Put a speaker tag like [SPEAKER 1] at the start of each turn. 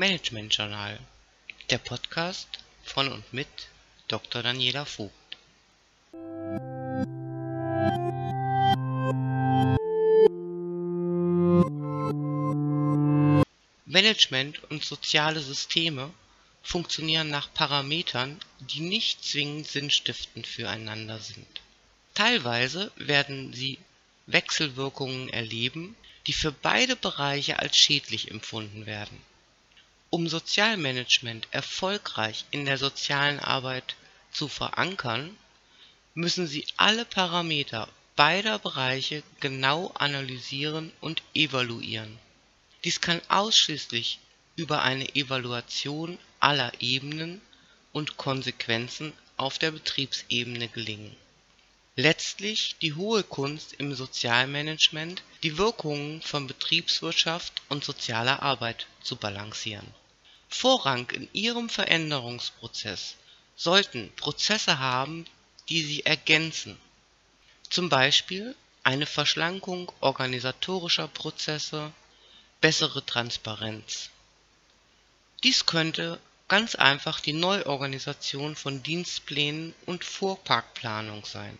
[SPEAKER 1] Management Journal, der Podcast von und mit Dr. Daniela Vogt. Management und soziale Systeme funktionieren nach Parametern, die nicht zwingend sinnstiftend füreinander sind. Teilweise werden sie Wechselwirkungen erleben, die für beide Bereiche als schädlich empfunden werden. Um Sozialmanagement erfolgreich in der sozialen Arbeit zu verankern, müssen Sie alle Parameter beider Bereiche genau analysieren und evaluieren. Dies kann ausschließlich über eine Evaluation aller Ebenen und Konsequenzen auf der Betriebsebene gelingen Letztlich die hohe Kunst im Sozialmanagement, die Wirkungen von Betriebswirtschaft und sozialer Arbeit zu balancieren. Vorrang in Ihrem Veränderungsprozess sollten Prozesse haben, die sie ergänzen, zum Beispiel eine Verschlankung organisatorischer Prozesse, bessere Transparenz. Dies könnte ganz einfach die Neuorganisation von Dienstplänen und Fuhrparkplanung sein